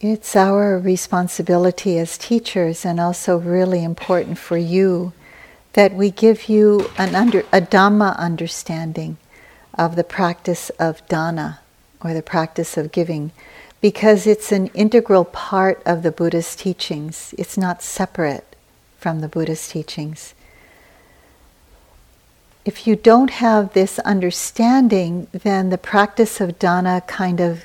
it's our responsibility as teachers and also really important for you that we give you an under, a Dhamma understanding of the practice of dana or the practice of giving because it's an integral part of the Buddha's teachings. It's not separate from the Buddha's teachings. If you don't have this understanding, then the practice of dana kind of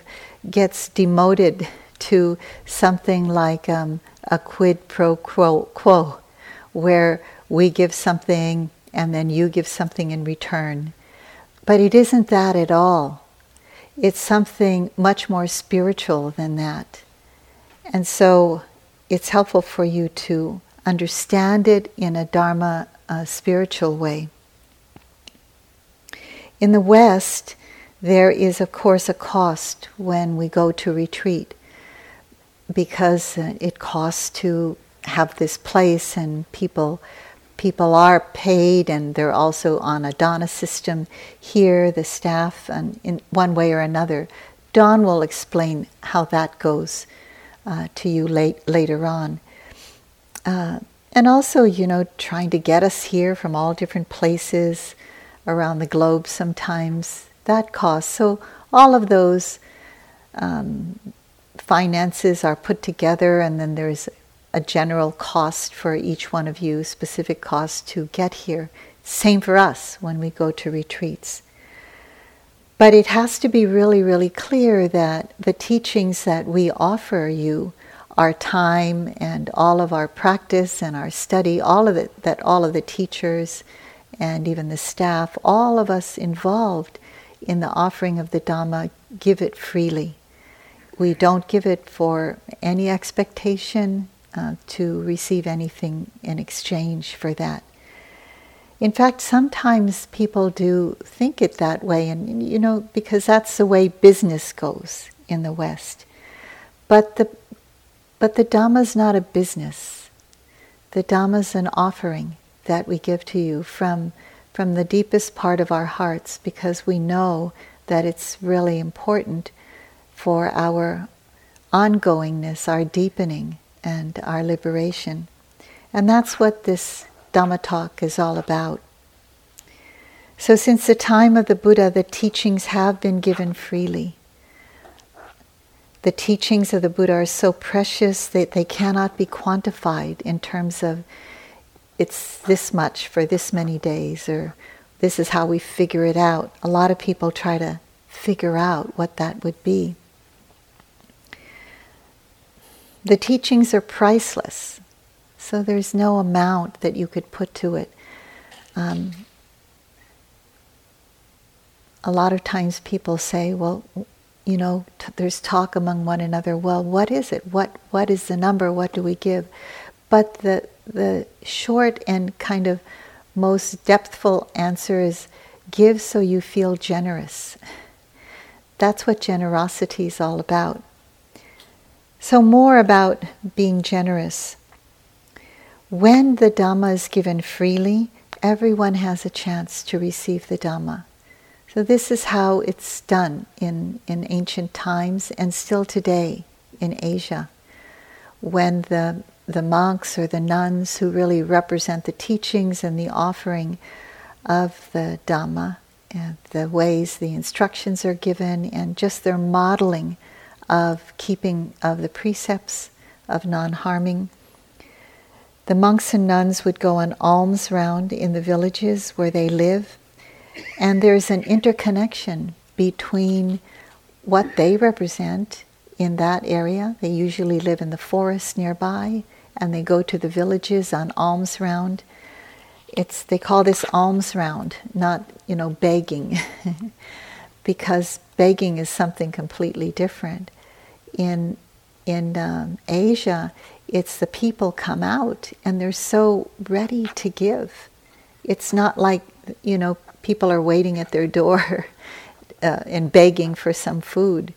gets demoted to something like um, a quid pro quo, quo, where we give something and then you give something in return. But it isn't that at all. It's something much more spiritual than that. And so it's helpful for you to understand it in a Dharma uh, spiritual way. In the West, there is, of course, a cost when we go to retreat because uh, it costs to have this place and people people are paid and they're also on a dana system here the staff and in one way or another. Don will explain how that goes uh, to you late, later on. Uh, and also you know trying to get us here from all different places around the globe sometimes that costs so all of those um, finances are put together, and then there's a general cost for each one of you, specific cost to get here. Same for us when we go to retreats. But it has to be really, really clear that the teachings that we offer you, our time and all of our practice and our study, all of it, that all of the teachers and even the staff, all of us involved in the offering of the Dhamma, give it freely. We don't give it for any expectation uh, to receive anything in exchange for that. In fact, sometimes people do think it that way, and you know, because that's the way business goes in the West. But the but the Dhamma is not a business. The Dhamma is an offering that we give to you from from the deepest part of our hearts because we know that it's really important for our ongoingness, our deepening, and our liberation. And that's what this Dhamma talk is all about. So, since the time of the Buddha, the teachings have been given freely. The teachings of the Buddha are so precious that they cannot be quantified in terms of it's this much for this many days, or this is how we figure it out. A lot of people try to figure out what that would be. The teachings are priceless, so there's no amount that you could put to it. Um, a lot of times people say, well, you know, t- there's talk among one another. Well, what is it? What what is the number? What do we give? But the the short and kind of most depthful answer is give so you feel generous. That's what generosity is all about. So, more about being generous. When the Dhamma is given freely, everyone has a chance to receive the Dhamma. So, this is how it's done in, in ancient times and still today in Asia. When the, the monks or the nuns who really represent the teachings and the offering of the Dhamma, and the ways the instructions are given, and just their modeling of keeping of the precepts of non-harming. The monks and nuns would go on alms round in the villages where they live, and there's an interconnection between what they represent in that area. They usually live in the forest nearby, and they go to the villages on alms round. It's they call this alms round, not you know begging, because begging is something completely different in in um, Asia, it's the people come out and they're so ready to give. It's not like you know people are waiting at their door uh, and begging for some food.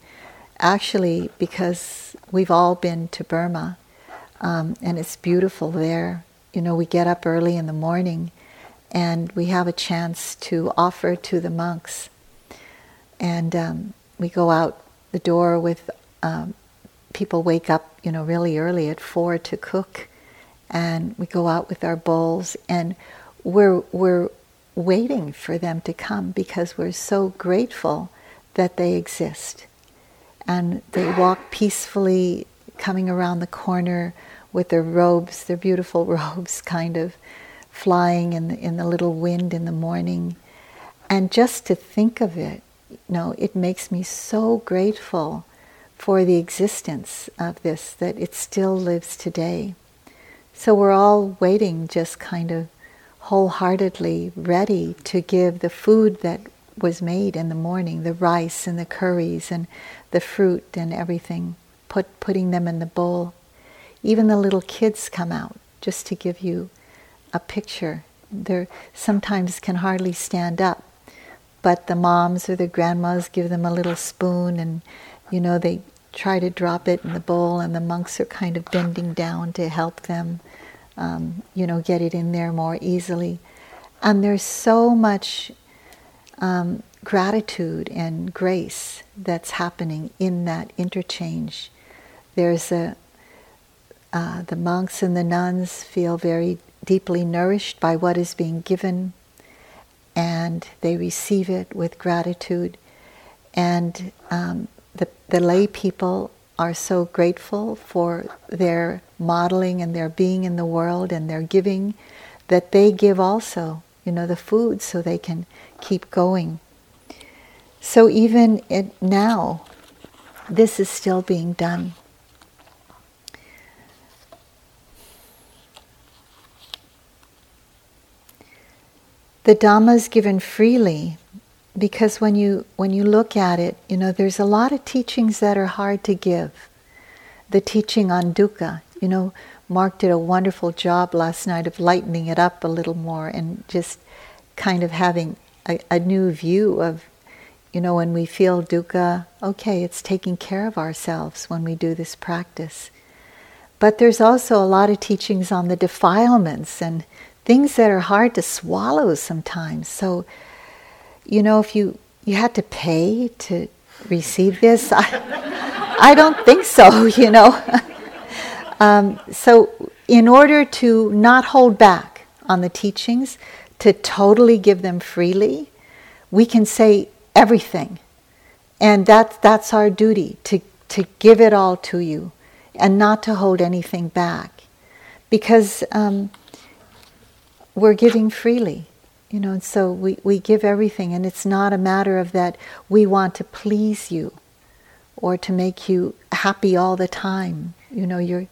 Actually, because we've all been to Burma, um, and it's beautiful there. You know, we get up early in the morning, and we have a chance to offer to the monks, and um, we go out the door with um, people wake up, you know, really early at four to cook, and we go out with our bowls, and we're we're waiting for them to come because we're so grateful that they exist, and they walk peacefully, coming around the corner with their robes, their beautiful robes, kind of flying in the, in the little wind in the morning. And just to think of it, you know, it makes me so grateful for the existence of this, that it still lives today. So we're all waiting, just kind of wholeheartedly ready to give the food that was made in the morning, the rice and the curries and the fruit and everything, put, putting them in the bowl. Even the little kids come out just to give you a picture. They sometimes can hardly stand up, but the moms or the grandmas give them a little spoon, and you know they try to drop it in the bowl, and the monks are kind of bending down to help them, um, you know, get it in there more easily. And there's so much um, gratitude and grace that's happening in that interchange. There's a uh, the monks and the nuns feel very deeply nourished by what is being given and they receive it with gratitude. And um, the, the lay people are so grateful for their modeling and their being in the world and their giving that they give also, you know, the food so they can keep going. So even it, now, this is still being done. The Dhamma is given freely because when you when you look at it, you know, there's a lot of teachings that are hard to give. The teaching on dukkha, you know, Mark did a wonderful job last night of lightening it up a little more and just kind of having a, a new view of, you know, when we feel dukkha, okay, it's taking care of ourselves when we do this practice. But there's also a lot of teachings on the defilements and things that are hard to swallow sometimes. So, you know, if you you had to pay to receive this, I, I don't think so. You know, um, so in order to not hold back on the teachings, to totally give them freely, we can say everything, and that's that's our duty to to give it all to you, and not to hold anything back, because. Um, we're giving freely. You know, and so we, we give everything, and it's not a matter of that we want to please you or to make you happy all the time. You know, you're,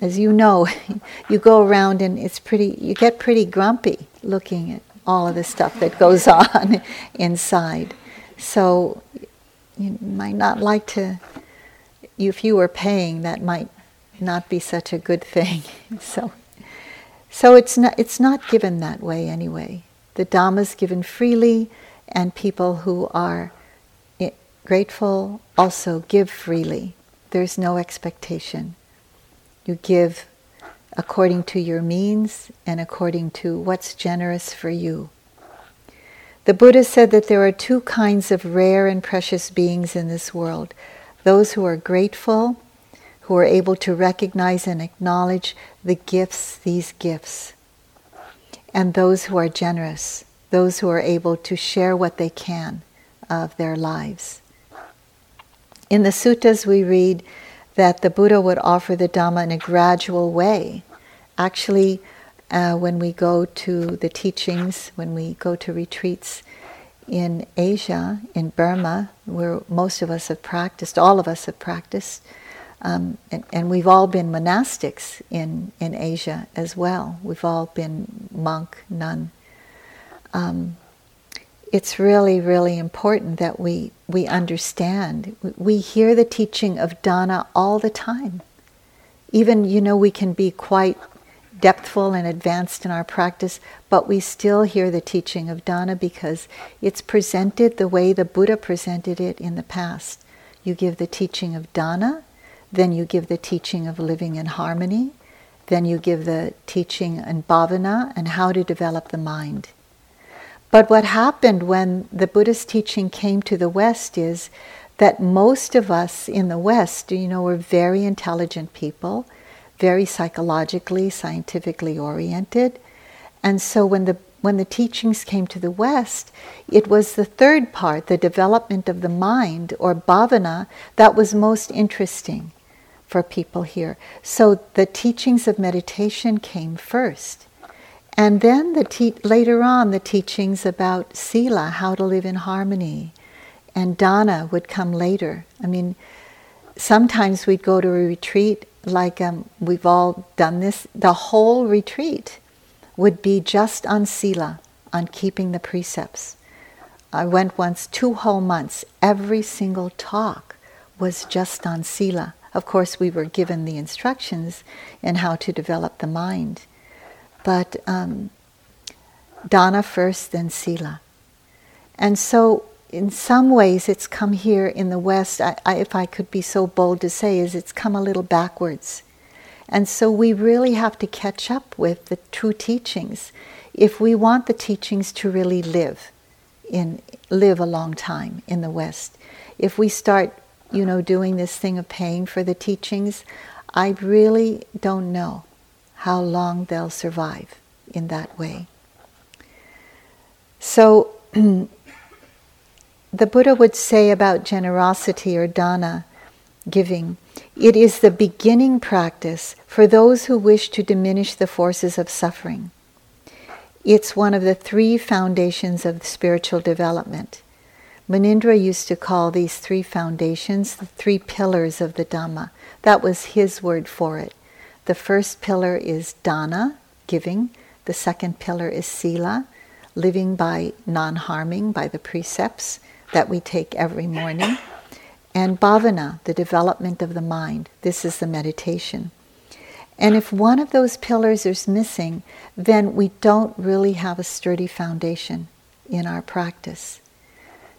as you know, you go around and it's pretty, you get pretty grumpy looking at all of the stuff that goes on inside. So you might not like to, if you were paying, that might not be such a good thing. so. So it's not, it's not given that way anyway. The Dhamma is given freely, and people who are grateful also give freely. There's no expectation. You give according to your means and according to what's generous for you. The Buddha said that there are two kinds of rare and precious beings in this world those who are grateful who are able to recognize and acknowledge the gifts, these gifts, and those who are generous, those who are able to share what they can of their lives. In the suttas, we read that the Buddha would offer the Dhamma in a gradual way. Actually, uh, when we go to the teachings, when we go to retreats in Asia, in Burma, where most of us have practiced, all of us have practiced, um, and, and, we've all been monastics in, in Asia as well. We've all been monk, nun. Um, it's really, really important that we, we understand. We hear the teaching of Dana all the time. Even, you know, we can be quite depthful and advanced in our practice, but we still hear the teaching of Dana because it's presented the way the Buddha presented it in the past. You give the teaching of Dana, then you give the teaching of living in harmony. Then you give the teaching in bhavana and how to develop the mind. But what happened when the Buddhist teaching came to the West is that most of us in the West, you know, we're very intelligent people, very psychologically, scientifically oriented. And so when the when the teachings came to the West, it was the third part, the development of the mind or bhavana, that was most interesting for people here. So the teachings of meditation came first. And then the te- later on, the teachings about sila, how to live in harmony, and dana would come later. I mean, sometimes we'd go to a retreat, like um, we've all done this, the whole retreat would be just on sila, on keeping the precepts. I went once two whole months. Every single talk was just on sila. Of course, we were given the instructions in how to develop the mind. But um, dana first, then sila. And so, in some ways, it's come here in the West, I, I, if I could be so bold to say, is it's come a little backwards. And so we really have to catch up with the true teachings if we want the teachings to really live in live a long time in the West. If we start, you know, doing this thing of paying for the teachings, I really don't know how long they'll survive in that way. So the Buddha would say about generosity or dana, giving, it is the beginning practice for those who wish to diminish the forces of suffering. It's one of the three foundations of spiritual development. Munindra used to call these three foundations the three pillars of the Dhamma. That was his word for it. The first pillar is dana, giving. The second pillar is sila, living by non harming, by the precepts that we take every morning and bhavana, the development of the mind. This is the meditation. And if one of those pillars is missing, then we don't really have a sturdy foundation in our practice.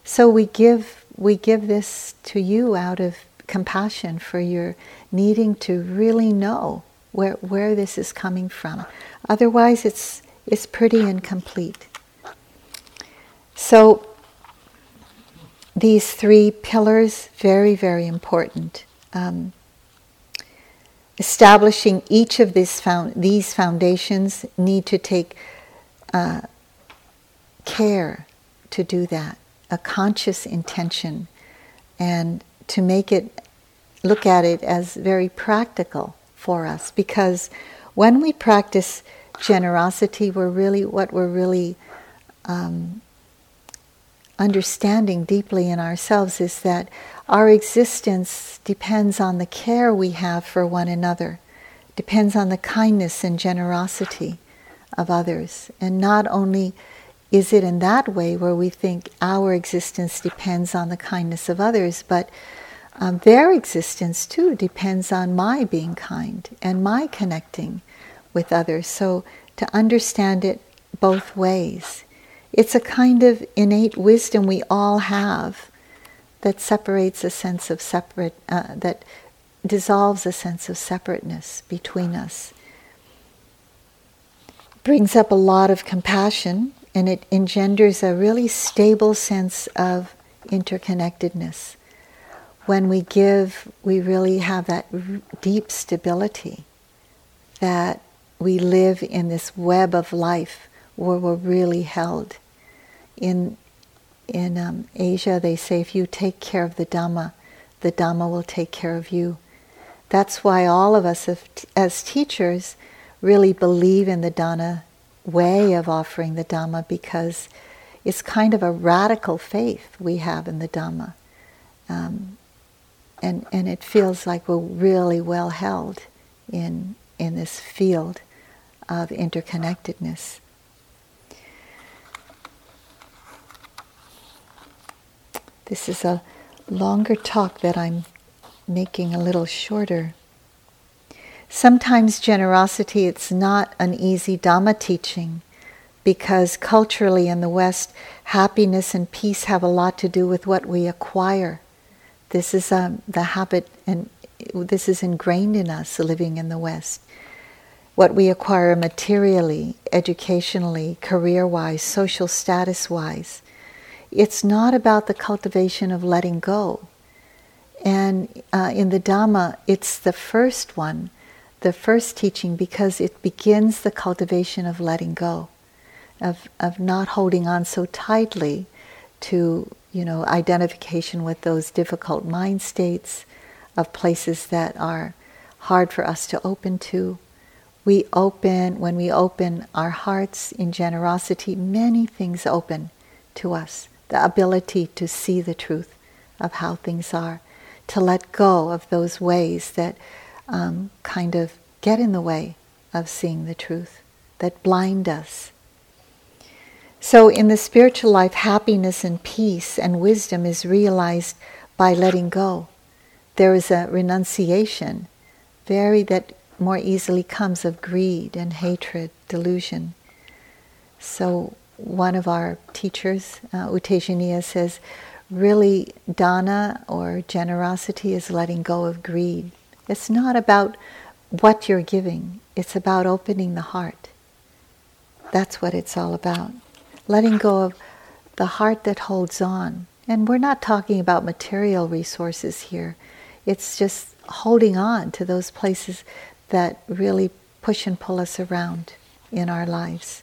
So we give we give this to you out of compassion for your needing to really know where where this is coming from. Otherwise it's it's pretty incomplete. So these three pillars, very, very important. Um, establishing each of these, found, these foundations need to take uh, care to do that, a conscious intention, and to make it, look at it as very practical for us. Because when we practice generosity, we're really, what we're really um, understanding deeply in ourselves is that our existence depends on the care we have for one another, depends on the kindness and generosity of others. And not only is it in that way where we think our existence depends on the kindness of others, but um, their existence too depends on my being kind and my connecting with others. So to understand it both ways it's a kind of innate wisdom we all have that separates a sense of separate, uh, that dissolves a sense of separateness between us. Brings up a lot of compassion and it engenders a really stable sense of interconnectedness. When we give, we really have that r- deep stability that we live in this web of life where we're really held in in um, Asia, they say if you take care of the Dhamma, the Dhamma will take care of you. That's why all of us, as teachers, really believe in the Dana way of offering the Dhamma because it's kind of a radical faith we have in the Dhamma. Um, and, and it feels like we're really well held in, in this field of interconnectedness. This is a longer talk that I'm making a little shorter. Sometimes generosity it's not an easy Dhamma teaching because culturally in the West, happiness and peace have a lot to do with what we acquire. This is um, the habit, and this is ingrained in us living in the West. What we acquire materially, educationally, career wise, social status wise. It's not about the cultivation of letting go. And uh, in the Dhamma, it's the first one, the first teaching, because it begins the cultivation of letting go, of, of not holding on so tightly to, you know, identification with those difficult mind states, of places that are hard for us to open to. We open, when we open our hearts in generosity, many things open to us. The ability to see the truth of how things are, to let go of those ways that um, kind of get in the way of seeing the truth, that blind us. So, in the spiritual life, happiness and peace and wisdom is realized by letting go. There is a renunciation, very that more easily comes of greed and hatred, delusion. So, one of our teachers, uh, U Tejaniya, says, really, dana or generosity is letting go of greed. It's not about what you're giving, it's about opening the heart. That's what it's all about. Letting go of the heart that holds on. And we're not talking about material resources here. It's just holding on to those places that really push and pull us around in our lives.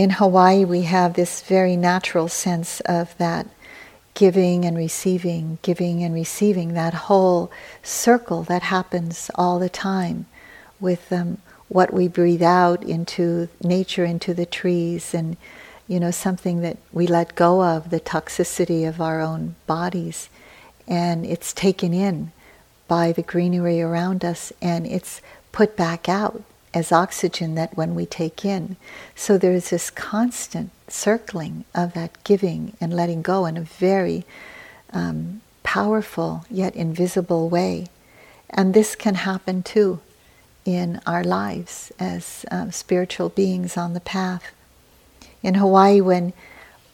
In Hawaii, we have this very natural sense of that giving and receiving, giving and receiving, that whole circle that happens all the time with um, what we breathe out into nature, into the trees, and you know, something that we let go of, the toxicity of our own bodies, and it's taken in by the greenery around us and it's put back out as oxygen that when we take in. So there's this constant circling of that giving and letting go in a very um, powerful yet invisible way. And this can happen too in our lives as um, spiritual beings on the path. In Hawaii, when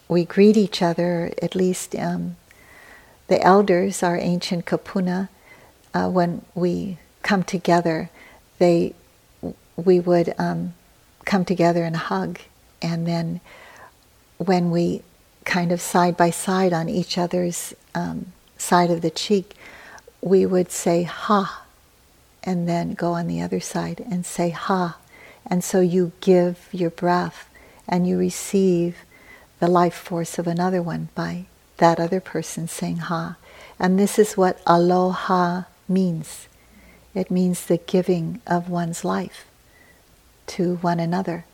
we greet each other, at least um, the elders, our ancient kupuna, uh, when we come together, they we would um, come together and hug, and then when we kind of side by side on each other's um, side of the cheek, we would say ha, and then go on the other side and say ha, and so you give your breath and you receive the life force of another one by that other person saying ha. And this is what aloha means. It means the giving of one's life to one another.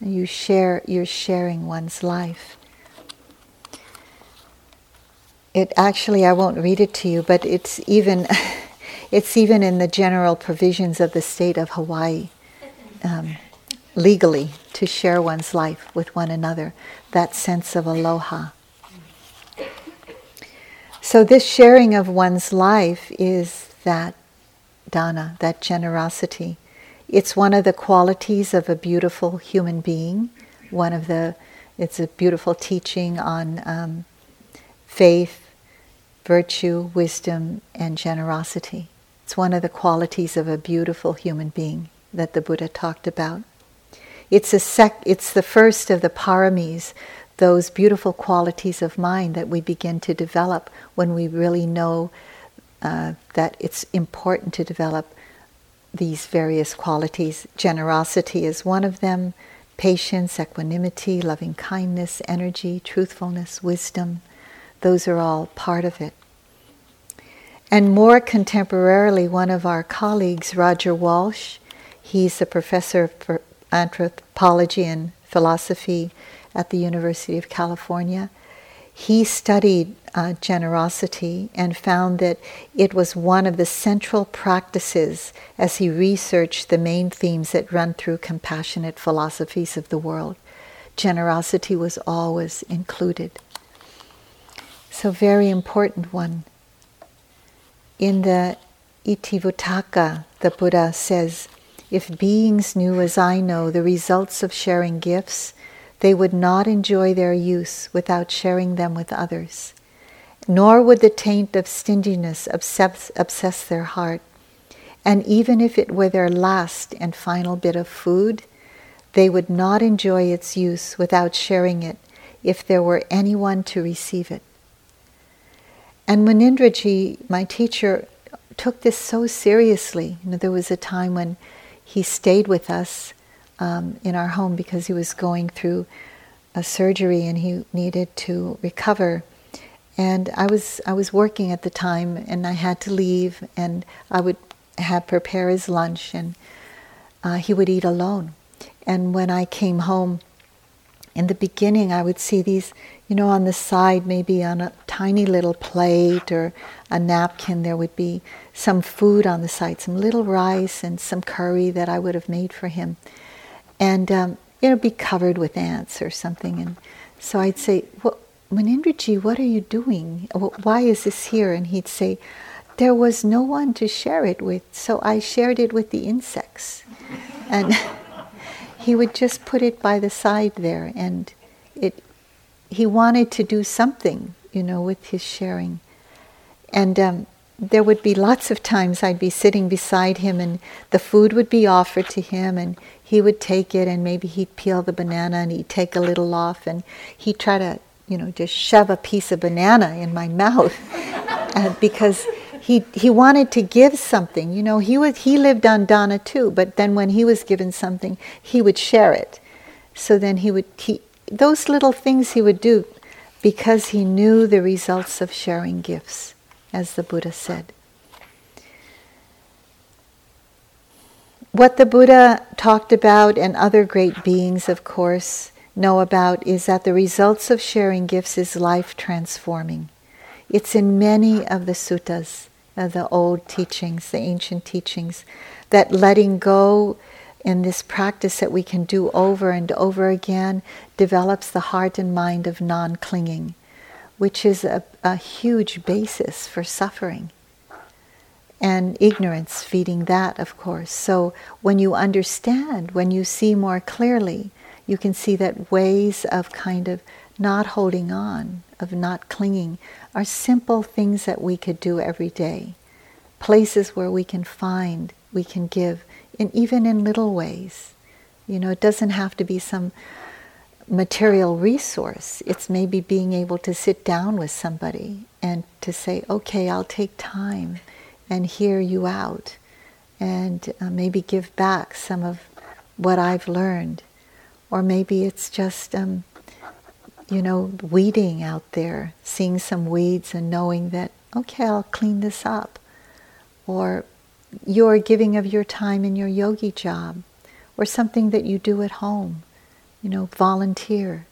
You share, you're sharing one's life. It actually, I won't read it to you, but it's even, it's even in the general provisions of the state of Hawaii. Um, legally to share one's life with one another, that sense of aloha. So, this sharing of one's life is that dana, that generosity. It's one of the qualities of a beautiful human being. One of the, it's a beautiful teaching on um, faith, virtue, wisdom, and generosity. It's one of the qualities of a beautiful human being that the Buddha talked about. It's, a sec- it's the first of the paramis, those beautiful qualities of mind that we begin to develop when we really know uh, that it's important to develop these various qualities. Generosity is one of them, patience, equanimity, loving kindness, energy, truthfulness, wisdom. Those are all part of it. And more contemporarily, one of our colleagues, Roger Walsh, he's a professor of anthropology and philosophy at the University of California. He studied uh, generosity and found that it was one of the central practices as he researched the main themes that run through compassionate philosophies of the world. Generosity was always included. So, very important one. In the Itivuttaka, the Buddha says, if beings knew as I know the results of sharing gifts, they would not enjoy their use without sharing them with others. Nor would the taint of stinginess obsess, obsess their heart. And even if it were their last and final bit of food, they would not enjoy its use without sharing it, if there were anyone to receive it. And Munindraji, my teacher, took this so seriously. You know, there was a time when he stayed with us um, in our home because he was going through a surgery and he needed to recover. And I was I was working at the time, and I had to leave, and I would have prepare his lunch, and uh, he would eat alone. And when I came home, in the beginning, I would see these, you know, on the side, maybe on a tiny little plate or a napkin, there would be some food on the side, some little rice and some curry that I would have made for him, and um, you know, be covered with ants or something. And so I'd say, "Well, Munindraji, what are you doing? Why is this here?" And he'd say, "There was no one to share it with, so I shared it with the insects," and he would just put it by the side there, and it. He wanted to do something, you know, with his sharing, and um, there would be lots of times I'd be sitting beside him, and the food would be offered to him, and he would take it, and maybe he'd peel the banana, and he'd take a little off, and he'd try to, you know, just shove a piece of banana in my mouth, uh, because he he wanted to give something. You know, he was he lived on dana too, but then when he was given something, he would share it. So then he would he those little things he would do because he knew the results of sharing gifts, as the Buddha said. What the Buddha talked about and other great beings, of course, know about is that the results of sharing gifts is life transforming. It's in many of the suttas the old teachings, the ancient teachings, that letting go in this practice that we can do over and over again develops the heart and mind of non clinging, which is a, a huge basis for suffering. And ignorance feeding that, of course. So when you understand, when you see more clearly, you can see that ways of kind of not holding on, of not clinging, are simple things that we could do every day. Places where we can find, we can give, and even in little ways. You know, it doesn't have to be some material resource. It's maybe being able to sit down with somebody and to say, okay, I'll take time and hear you out and uh, maybe give back some of what I've learned. Or maybe it's just um, you know, weeding out there, seeing some weeds and knowing that, okay, I'll clean this up. Or your giving of your time in your yogi job, or something that you do at home. You know, volunteer.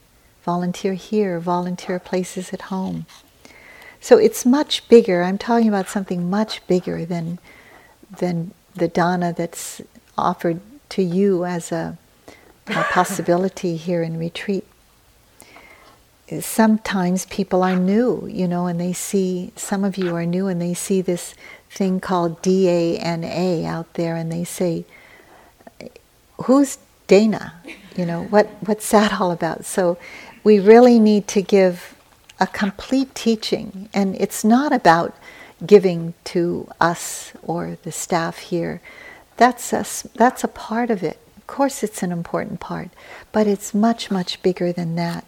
Volunteer here, volunteer places at home. So it's much bigger. I'm talking about something much bigger than, than the dana that's offered to you as a, a possibility here in retreat sometimes people are new, you know, and they see, some of you are new and they see this thing called D-A-N-A out there and they say, who's Dana? You know, what, what's that all about? So we really need to give a complete teaching and it's not about giving to us or the staff here. That's a, that's a part of it. Of course it's an important part, but it's much, much bigger than that.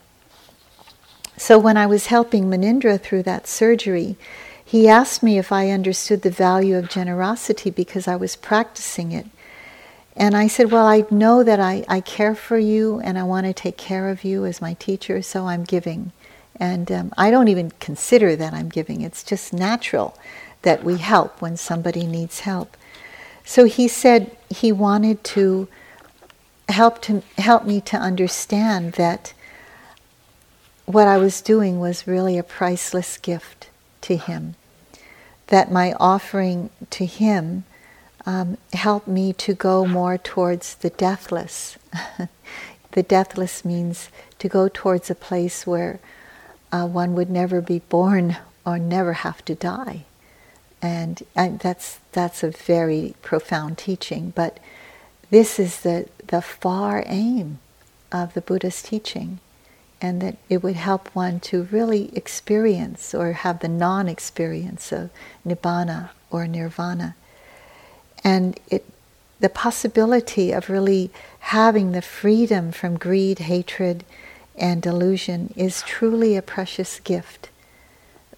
So when I was helping Munindra through that surgery, he asked me if I understood the value of generosity because I was practicing it. And I said, Well, I know that I, I care for you and I want to take care of you as my teacher, so I'm giving. And um, I don't even consider that I'm giving, it's just natural that we help when somebody needs help. So he said he wanted to help to help me to understand that what I was doing was really a priceless gift to him. That my offering to him um, helped me to go more towards the deathless. the deathless means to go towards a place where uh, one would never be born or never have to die. And, and that's, that's a very profound teaching, but this is the, the far aim of the Buddha's teaching and that it would help one to really experience or have the non experience of nibbana or nirvana. And it, the possibility of really having the freedom from greed, hatred, and delusion is truly a precious gift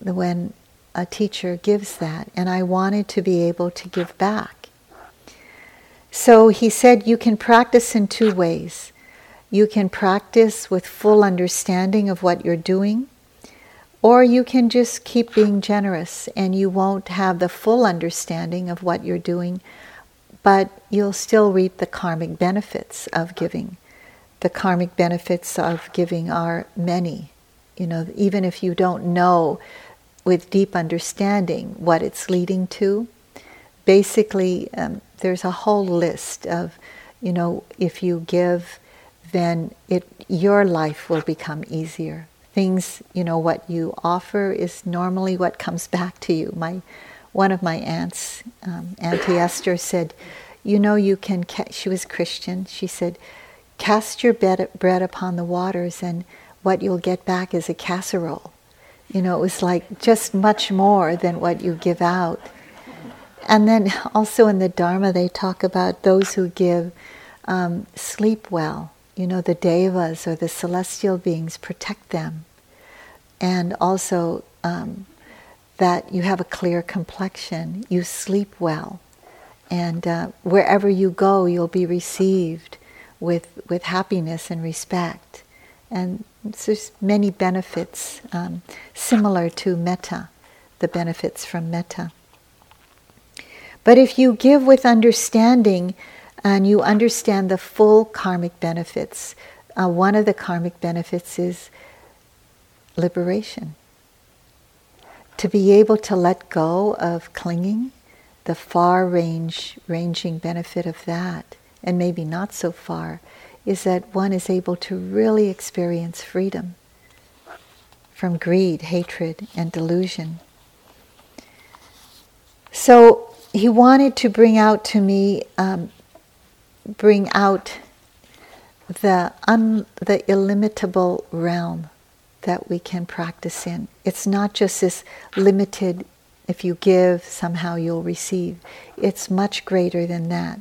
when a teacher gives that. And I wanted to be able to give back. So he said you can practice in two ways. You can practice with full understanding of what you're doing, or you can just keep being generous and you won't have the full understanding of what you're doing, but you'll still reap the karmic benefits of giving. The karmic benefits of giving are many. You know, even if you don't know with deep understanding what it's leading to, basically, um, there's a whole list of, you know, if you give, then it your life will become easier. Things, you know, what you offer is normally what comes back to you. My one of my aunts, um, Auntie Esther, said, "You know, you can." Ca-, she was Christian. She said, "Cast your bread upon the waters, and what you'll get back is a casserole." You know, it was like just much more than what you give out. And then also in the Dharma, they talk about those who give um, sleep well. You know, the devas or the celestial beings protect them. And also um, that you have a clear complexion, you sleep well. And uh, wherever you go, you'll be received with, with happiness and respect. And there's many benefits um, similar to metta, the benefits from metta. But if you give with understanding and you understand the full karmic benefits, uh, one of the karmic benefits is liberation. To be able to let go of clinging, the far range ranging benefit of that, and maybe not so far, is that one is able to really experience freedom from greed, hatred, and delusion. So he wanted to bring out to me, um, bring out the un, the illimitable realm that we can practice in. It's not just this limited. If you give, somehow you'll receive. It's much greater than that.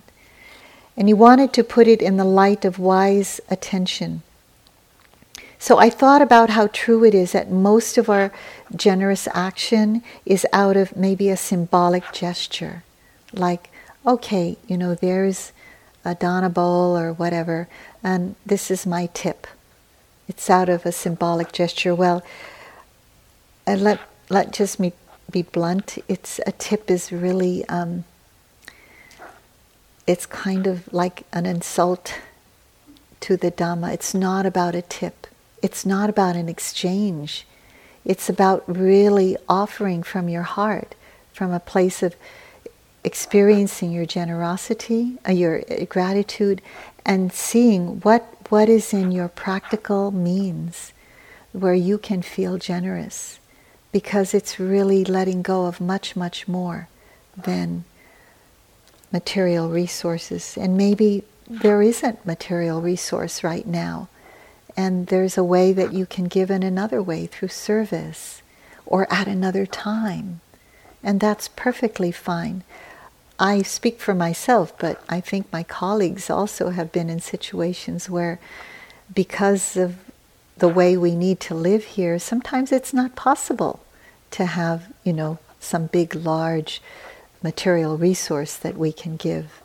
And he wanted to put it in the light of wise attention. So I thought about how true it is that most of our generous action is out of maybe a symbolic gesture. Like, okay, you know, there's a dana bowl or whatever, and this is my tip. It's out of a symbolic gesture. Well, and let let just me be blunt. It's a tip is really um, it's kind of like an insult to the Dhamma. It's not about a tip, it's not about an exchange. It's about really offering from your heart, from a place of experiencing your generosity, uh, your uh, gratitude, and seeing what, what is in your practical means where you can feel generous. Because it's really letting go of much, much more than material resources. And maybe there isn't material resource right now. And there's a way that you can give in another way through service or at another time. And that's perfectly fine. I speak for myself, but I think my colleagues also have been in situations where, because of the way we need to live here, sometimes it's not possible to have, you know, some big, large material resource that we can give.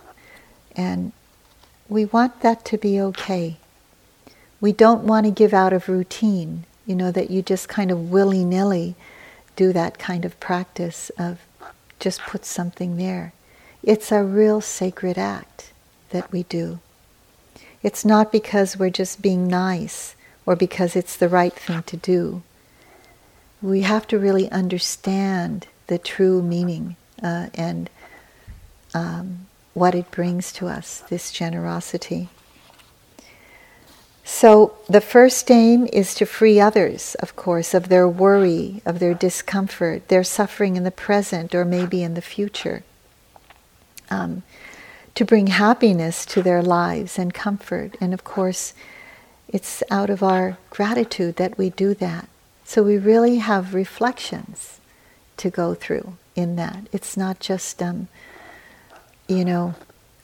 And we want that to be okay. We don't want to give out of routine, you know, that you just kind of willy nilly do that kind of practice of just put something there. It's a real sacred act that we do. It's not because we're just being nice or because it's the right thing to do. We have to really understand the true meaning uh, and um, what it brings to us, this generosity. So, the first aim is to free others, of course, of their worry, of their discomfort, their suffering in the present or maybe in the future. Um, to bring happiness to their lives and comfort. And of course, it's out of our gratitude that we do that. So, we really have reflections to go through in that. It's not just, um, you know,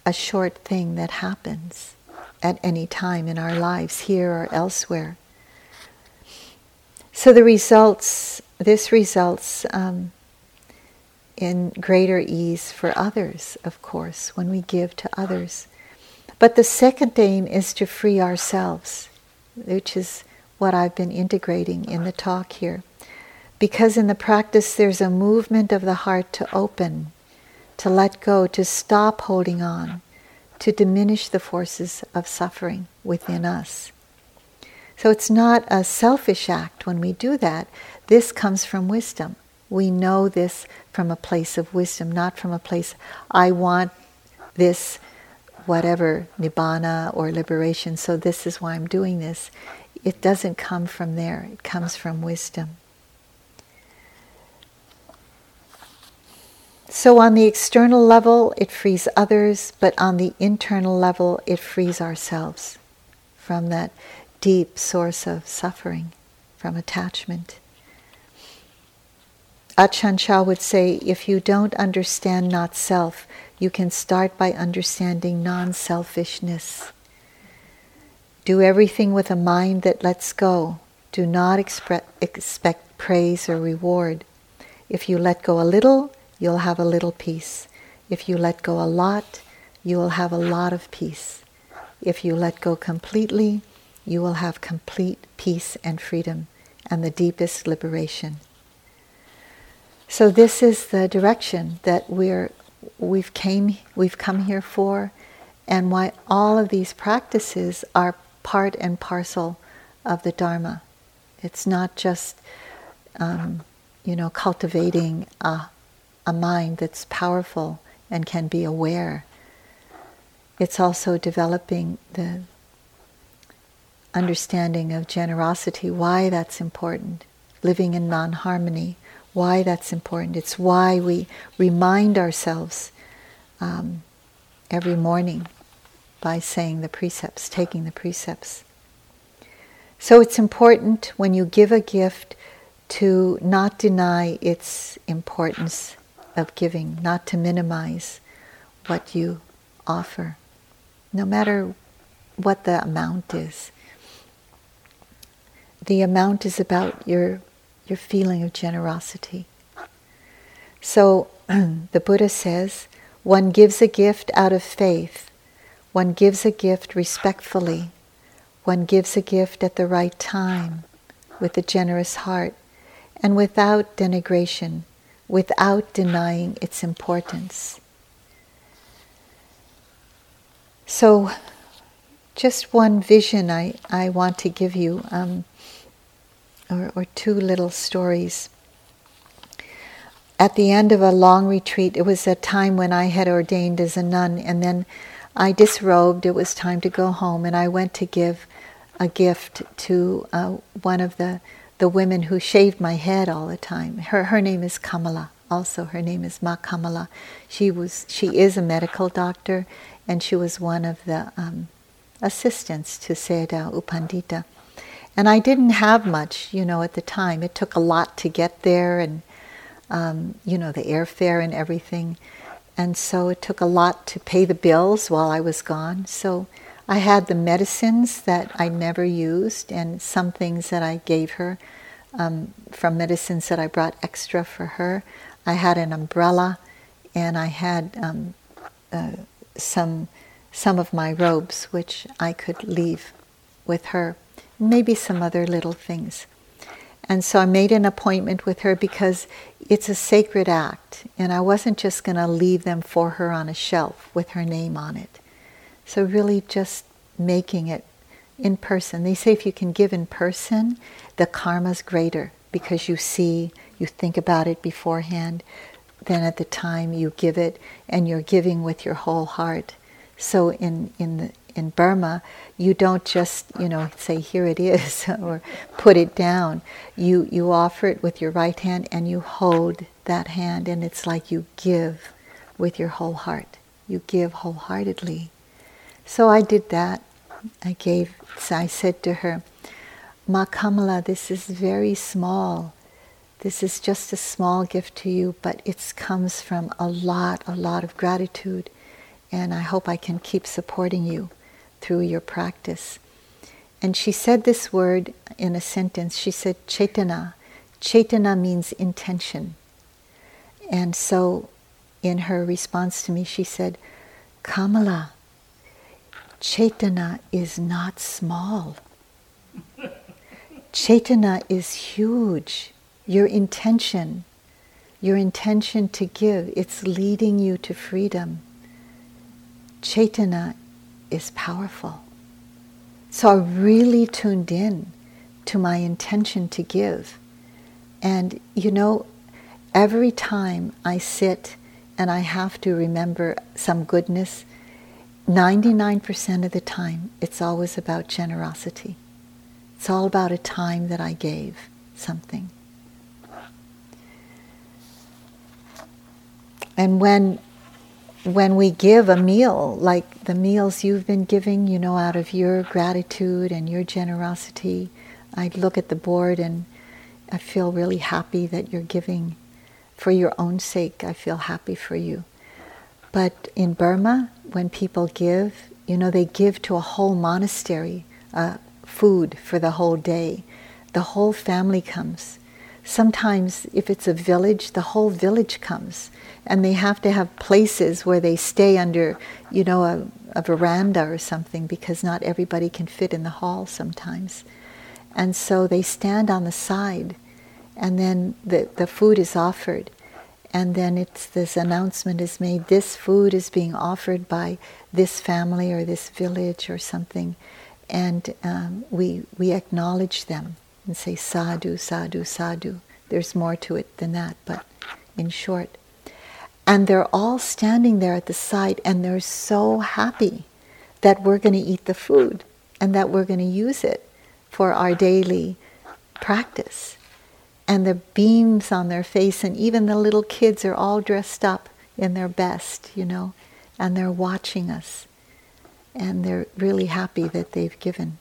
a short thing that happens at any time in our lives, here or elsewhere. So the results, this results um, in greater ease for others, of course, when we give to others. But the second aim is to free ourselves, which is what I've been integrating in the talk here. Because in the practice, there's a movement of the heart to open, to let go, to stop holding on, to diminish the forces of suffering within us. So it's not a selfish act when we do that. This comes from wisdom. We know this from a place of wisdom, not from a place, I want this, whatever, nibbana or liberation, so this is why I'm doing this. It doesn't come from there, it comes from wisdom. So, on the external level, it frees others, but on the internal level, it frees ourselves from that deep source of suffering from attachment. Ajahn Chah would say, if you don't understand not self, you can start by understanding non selfishness. Do everything with a mind that lets go. Do not expre- expect praise or reward. If you let go a little, you'll have a little peace. If you let go a lot, you will have a lot of peace. If you let go completely, you will have complete peace and freedom and the deepest liberation. So this is the direction that we're we've came we've come here for and why all of these practices are part and parcel of the Dharma. It's not just um, you know cultivating a, a mind that's powerful and can be aware. It's also developing the understanding of generosity, why that's important, living in non harmony, why that's important. It's why we remind ourselves um, every morning by saying the precepts, taking the precepts. So it's important when you give a gift to not deny its importance of giving, not to minimize what you offer, no matter what the amount is the amount is about your your feeling of generosity. So the Buddha says, one gives a gift out of faith, one gives a gift respectfully, one gives a gift at the right time, with a generous heart, and without denigration, without denying its importance. So, just one vision I, I want to give you. Um, or, or two little stories. At the end of a long retreat, it was a time when I had ordained as a nun, and then I disrobed. It was time to go home, and I went to give a gift to uh, one of the, the women who shaved my head all the time. Her, her name is Kamala. Also, her name is Ma Kamala. She was she is a medical doctor, and she was one of the um, assistants to Sayadaw U Pandita. And I didn't have much, you know, at the time. It took a lot to get there and, um, you know, the airfare and everything. And so it took a lot to pay the bills while I was gone. So I had the medicines that I never used and some things that I gave her um, from medicines that I brought extra for her. I had an umbrella and I had um, uh, some, some of my robes, which I could leave with her maybe some other little things. And so I made an appointment with her because it's a sacred act, and I wasn't just going to leave them for her on a shelf with her name on it. So, really, just making it in person. They say if you can give in person, the karma's greater because you see, you think about it beforehand, then at the time you give it, and you're giving with your whole heart. So, in, in the in Burma, you don't just, you know, say, here it is, or put it down. You, you offer it with your right hand and you hold that hand, and it's like you give with your whole heart. You give wholeheartedly. So I did that. I gave, so I said to her, Ma Kamala, this is very small. This is just a small gift to you, but it comes from a lot, a lot of gratitude, and I hope I can keep supporting you through your practice. And she said this word in a sentence. She said, Chaitana. Chaitana means intention. And so in her response to me, she said, Kamala, Chaitana is not small. Chaitana is huge. Your intention, your intention to give, it's leading you to freedom. Chaitana is powerful. So I really tuned in to my intention to give. And you know, every time I sit and I have to remember some goodness, 99% of the time it's always about generosity. It's all about a time that I gave something. And when when we give a meal, like the meals you've been giving, you know, out of your gratitude and your generosity, I look at the board and I feel really happy that you're giving for your own sake. I feel happy for you. But in Burma, when people give, you know, they give to a whole monastery uh, food for the whole day. The whole family comes. Sometimes, if it's a village, the whole village comes and they have to have places where they stay under, you know, a, a veranda or something because not everybody can fit in the hall sometimes. And so they stand on the side and then the, the food is offered. And then it's this announcement is made this food is being offered by this family or this village or something. And um, we, we acknowledge them and say sadhu, sadhu, sadhu. There's more to it than that, but in short. And they're all standing there at the side and they're so happy that we're going to eat the food and that we're going to use it for our daily practice. And the beams on their face, and even the little kids are all dressed up in their best, you know, and they're watching us. And they're really happy that they've given.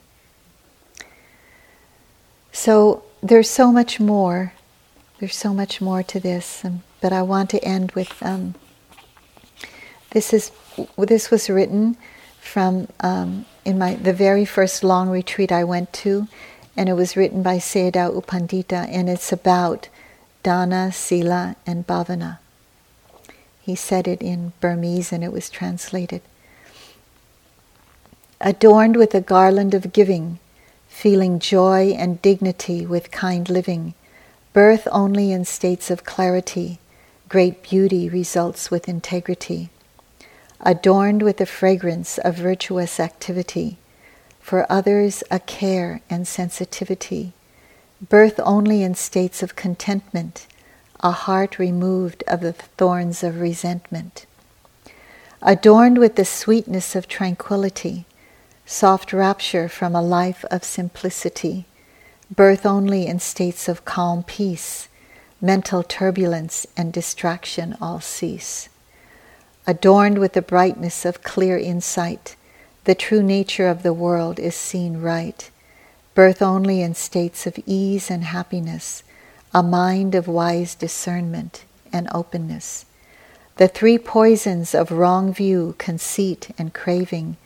So there's so much more. There's so much more to this. And but I want to end with um, this is this was written from um, in my the very first long retreat I went to, and it was written by Sayadaw U Pandita, and it's about dana, sila, and bhavana. He said it in Burmese, and it was translated. Adorned with a garland of giving, feeling joy and dignity with kind living, birth only in states of clarity. Great beauty results with integrity, adorned with the fragrance of virtuous activity, for others a care and sensitivity, birth only in states of contentment, a heart removed of the thorns of resentment. Adorned with the sweetness of tranquility, soft rapture from a life of simplicity, birth only in states of calm peace, mental turbulence and distraction all cease. Adorned with the brightness of clear insight, the true nature of the world is seen right. Birth only in states of ease and happiness, a mind of wise discernment and openness. The three poisons of wrong view, conceit, and craving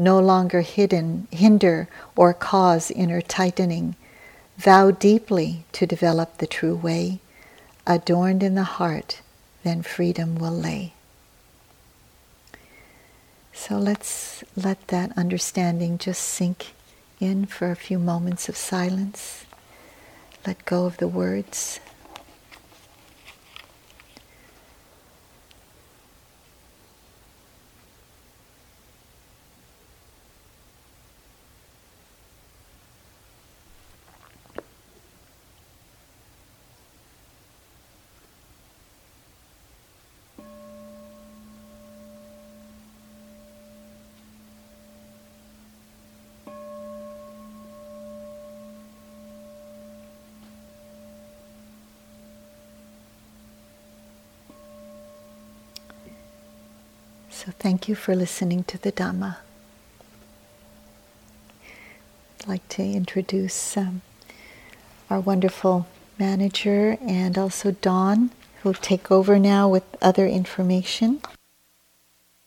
no longer hidden, hinder or cause inner tightening. Vow deeply to develop the true way adorned in the heart, then freedom will lay. So let's let that understanding just sink in for a few moments of silence. Let go of the words. So thank you for listening to the Dhamma. I'd like to introduce um, our wonderful manager and also Dawn, who'll take over now with other information.